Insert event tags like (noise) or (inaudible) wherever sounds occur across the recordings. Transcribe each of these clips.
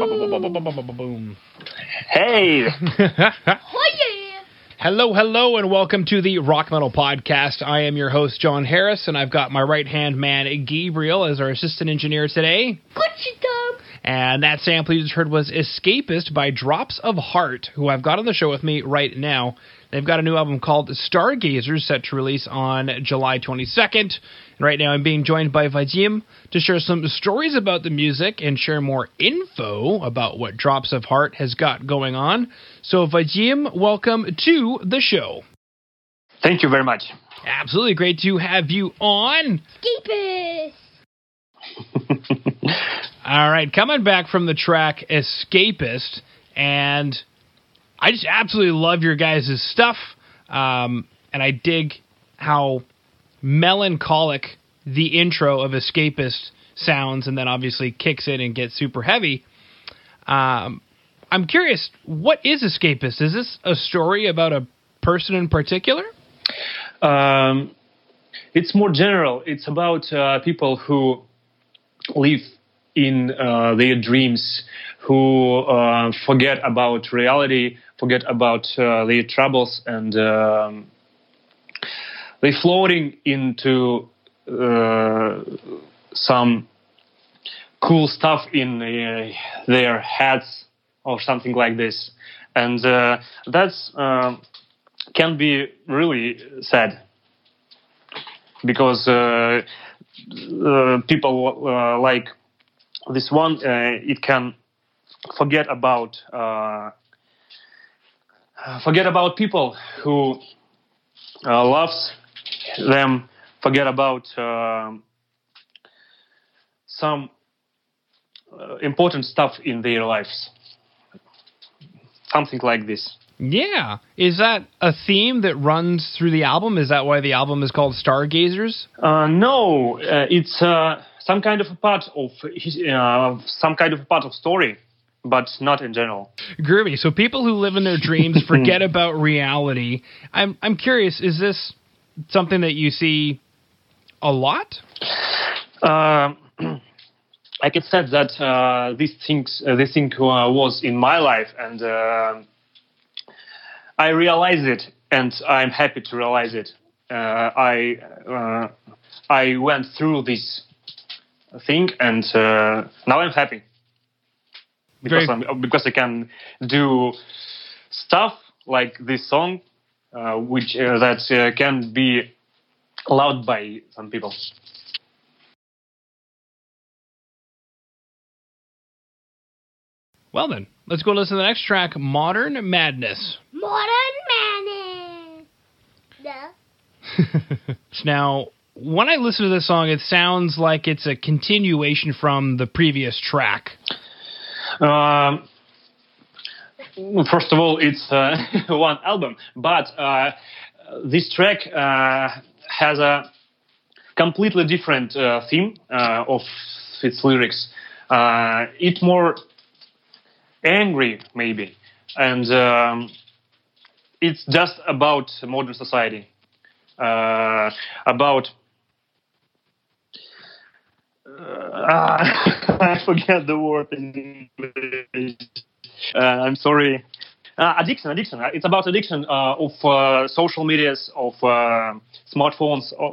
Boom. Hey! (laughs) Hello, hello, and welcome to the Rock Metal Podcast. I am your host, Jon Harris, and I've got my right hand man, Gabriel, as our assistant engineer today. Gucci dog. And that sample you just heard was Escapist by Drops of Heart, who I've got on the show with me right now. They've got a new album called Stargazers set to release on July 22nd. And right now I'm being joined by Vadim to share some stories about the music and share more info about what Drops of Heart has got going on. So, Vadim, welcome to the show. thank you very much. Absolutely great to have you on. Escapist. All right, coming back from the track Escapist, and I just absolutely love your guys' stuff. Um, and I dig how melancholic the intro of Escapist sounds, and then obviously kicks in and gets super heavy. Um, I'm curious, what is Escapist? Is this a story about a person in particular? Um, it's more general. It's about uh, people who live in uh, their dreams, who uh, forget about reality, forget about uh, their troubles, and um, they're floating into uh, some cool stuff in uh, their heads or something like this, and uh, that's. um can be really sad because uh, uh, people uh, like this one uh, it can forget about uh, forget about people who uh, loves them forget about some uh, important stuff in their lives something like this Yeah. Is that a theme that runs through the album? Is that why the album is called Stargazers? Uh, no, uh, it's uh, some kind of a part of his, uh, some kind of a part of story, but not in general. Groovy. So people who live in their dreams (laughs) forget about reality. I'm I'm curious. Is this something that you see a lot? Um (clears throat) I can say that uh, these things, uh, this thing uh, was in my life, and uh, I realize it, and I'm happy to realize it. Uh, I uh, I went through this thing, and uh, now I'm happy because Very- I'm, because I can do stuff like this song, uh, which uh, that uh, can be loved by some people. Well then, let's go listen to the next track, Modern Madness. Modern Madness. Yeah. (laughs) now, when I listen to this song, it sounds like it's a continuation from the previous track. Um, first of all, it's uh, (laughs) one album, but uh, this track uh, has a completely different uh, theme uh, of its lyrics. Uh, it's more angry, maybe, and um, it's just about modern society, about. Uh, (laughs) I forget the word in English. Uh, I'm sorry. Uh, addiction, addiction. It's about addiction uh, of uh, social medias, of uh, smartphones, or,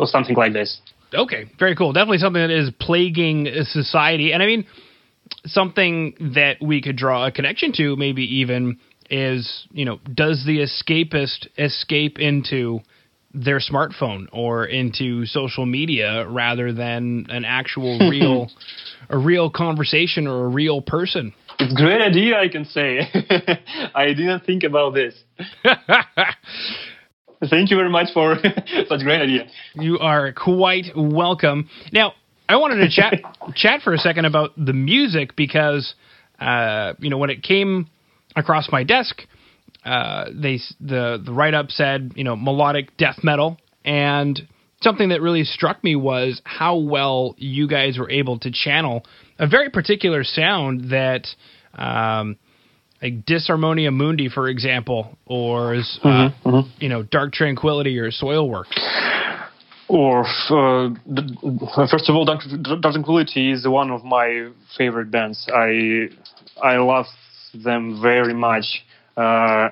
or something like this. Okay, very cool. Definitely something that is plaguing society. And I mean, something that we could draw a connection to, maybe even, is, you know, does the escapist escape into their smartphone or into social media rather than an actual real (laughs) a real conversation or a real person? It's a great idea, I can say. (laughs) I didn't think about this. (laughs) Thank you very much for such a great idea. You are quite welcome. Now, I wanted to chat chat for a second about the music because uh, you know when it came across my desk, uh, they the the write up said you know melodic death metal, and something that really struck me was how well you guys were able to channel a very particular sound that. Um, like Disharmonia Mundi, for example, or uh, you know Dark Tranquillity or Soilwork. Or uh, first of all, Dark Dark Tranquillity is one of my favorite bands. I I love them very much. Uh,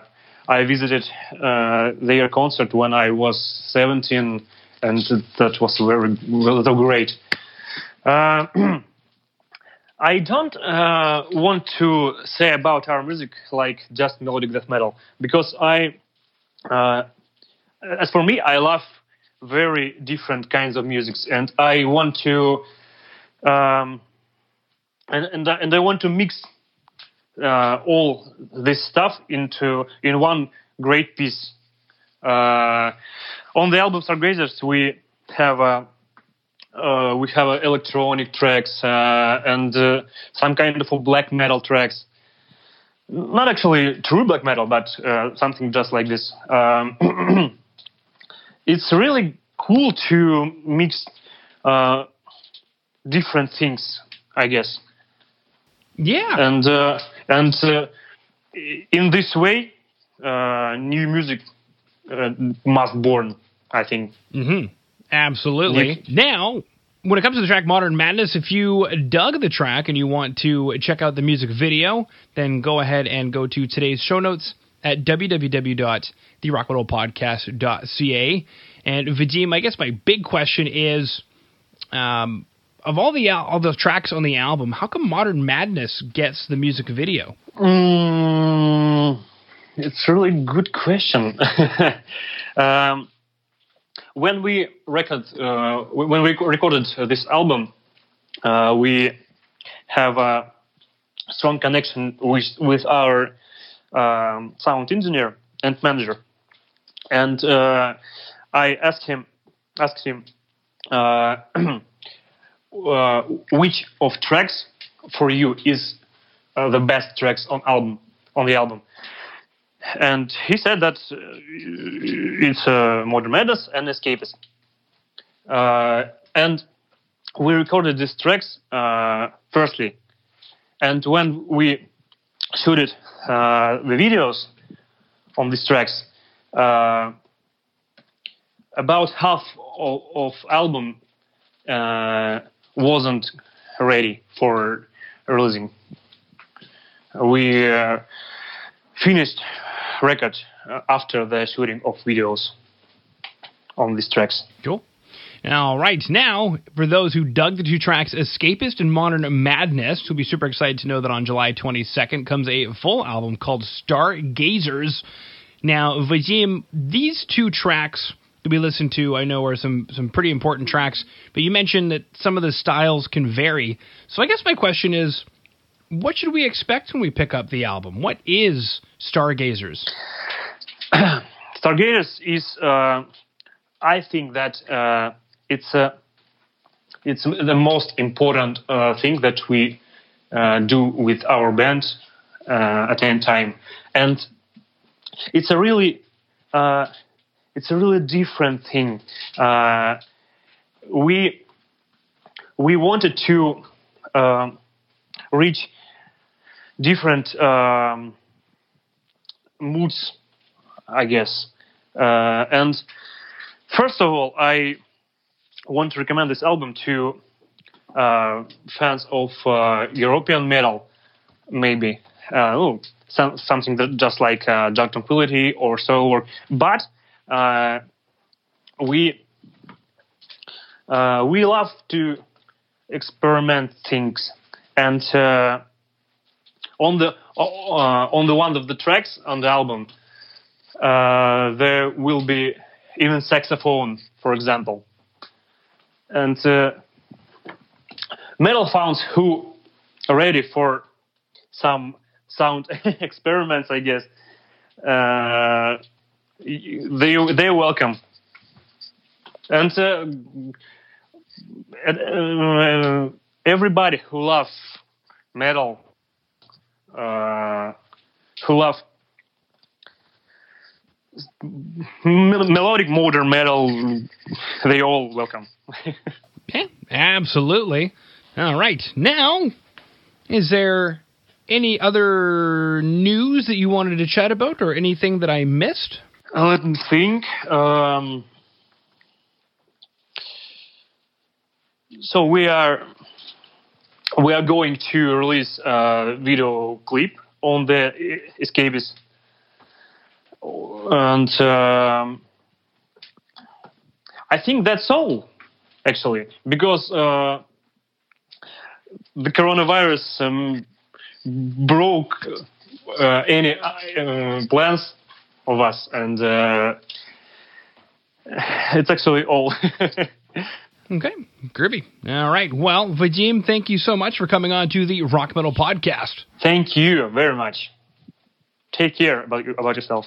I visited uh, their concert when I was 17, and that was very well, great. Uh, (clears throat) I don't uh, want to say about our music like just melodic death metal because I, uh, as for me, I love very different kinds of musics, and I want to, um, and and and I want to mix uh, all this stuff into in one great piece. Uh, on the album Stargazers, we have a uh, we have electronic tracks uh, and uh, some kind of black metal tracks. Not actually true black metal, but uh, something just like this. Um, (clears throat) it's really cool to mix different things, I guess. Yeah. And uh, and in this way, uh, new music must born. I think. Mm-hmm. Absolutely. Now, when it comes to the track Modern Madness, if you dug the track and you want to check out the music video, then go ahead and go to today's show notes at www.therockmetalpodcast.ca. And Vadim, I guess my big question is, um, of all the all the tracks on the album, how come Modern Madness gets the music video? Mm, it's really good question. (laughs) um, when we record uh, when we recorded this album, uh, we have a strong connection with with our um, sound engineer and manager, and uh, I asked him asked him (clears throat) uh, uh, which of tracks for you is uh, the best tracks on album on the album and he said that uh, it's uh, Modern Madness and Escapist. Uh, and we recorded these tracks uh, firstly, and when we shooted uh, the videos on these tracks, uh, about half of, of album wasn't ready for releasing. We finished record uh, after the shooting of videos on these tracks. Cool. All right, now for those who dug the two tracks, "Escapist" and "Modern Madness," who'll be super excited to know that on July 22nd comes a full album called "Stargazers." Now, Vadim, these two tracks we listened to, I know are some some pretty important tracks, but you mentioned that some of the styles can vary. So I guess my question is, what should we expect when we pick up the album? What is Stargazers? (coughs) Stargazers is, uh, I think that uh, it's a, it's the most important uh, thing that we uh, do with our band uh, at any time, and it's a really, uh, it's a really different thing. we we wanted to reach different um, moods, I guess. Uh, and first of all, I want to recommend this album to uh, fans of uh, European metal, maybe. Uh, oh, some, something that just like uh, Dark Tranquillity or Soilwork. But uh, we uh, we love to experiment things. And on the uh, on the one of the tracks on the album, uh, there will be even saxophone, for example, and uh, metal fans who are ready for some sound (laughs) experiments, I guess, uh, they they're welcome. And uh, uh, everybody who loves metal uh, who loves melodic modern metal, they all welcome. (laughs) yeah, absolutely. All right. Now, is there any other news that you wanted to chat about or anything that I missed? Let me think. Um, so we are we are going to release a video clip on the escapist and um, i think that's all actually because uh, the coronavirus um, broke uh, any uh, plans of us and uh, it's actually all (laughs) Okay, groovy. All right. Well, Vadim, thank you so much for coming on to the Rock Metal Podcast. Thank you very much. Take care about, about yourself.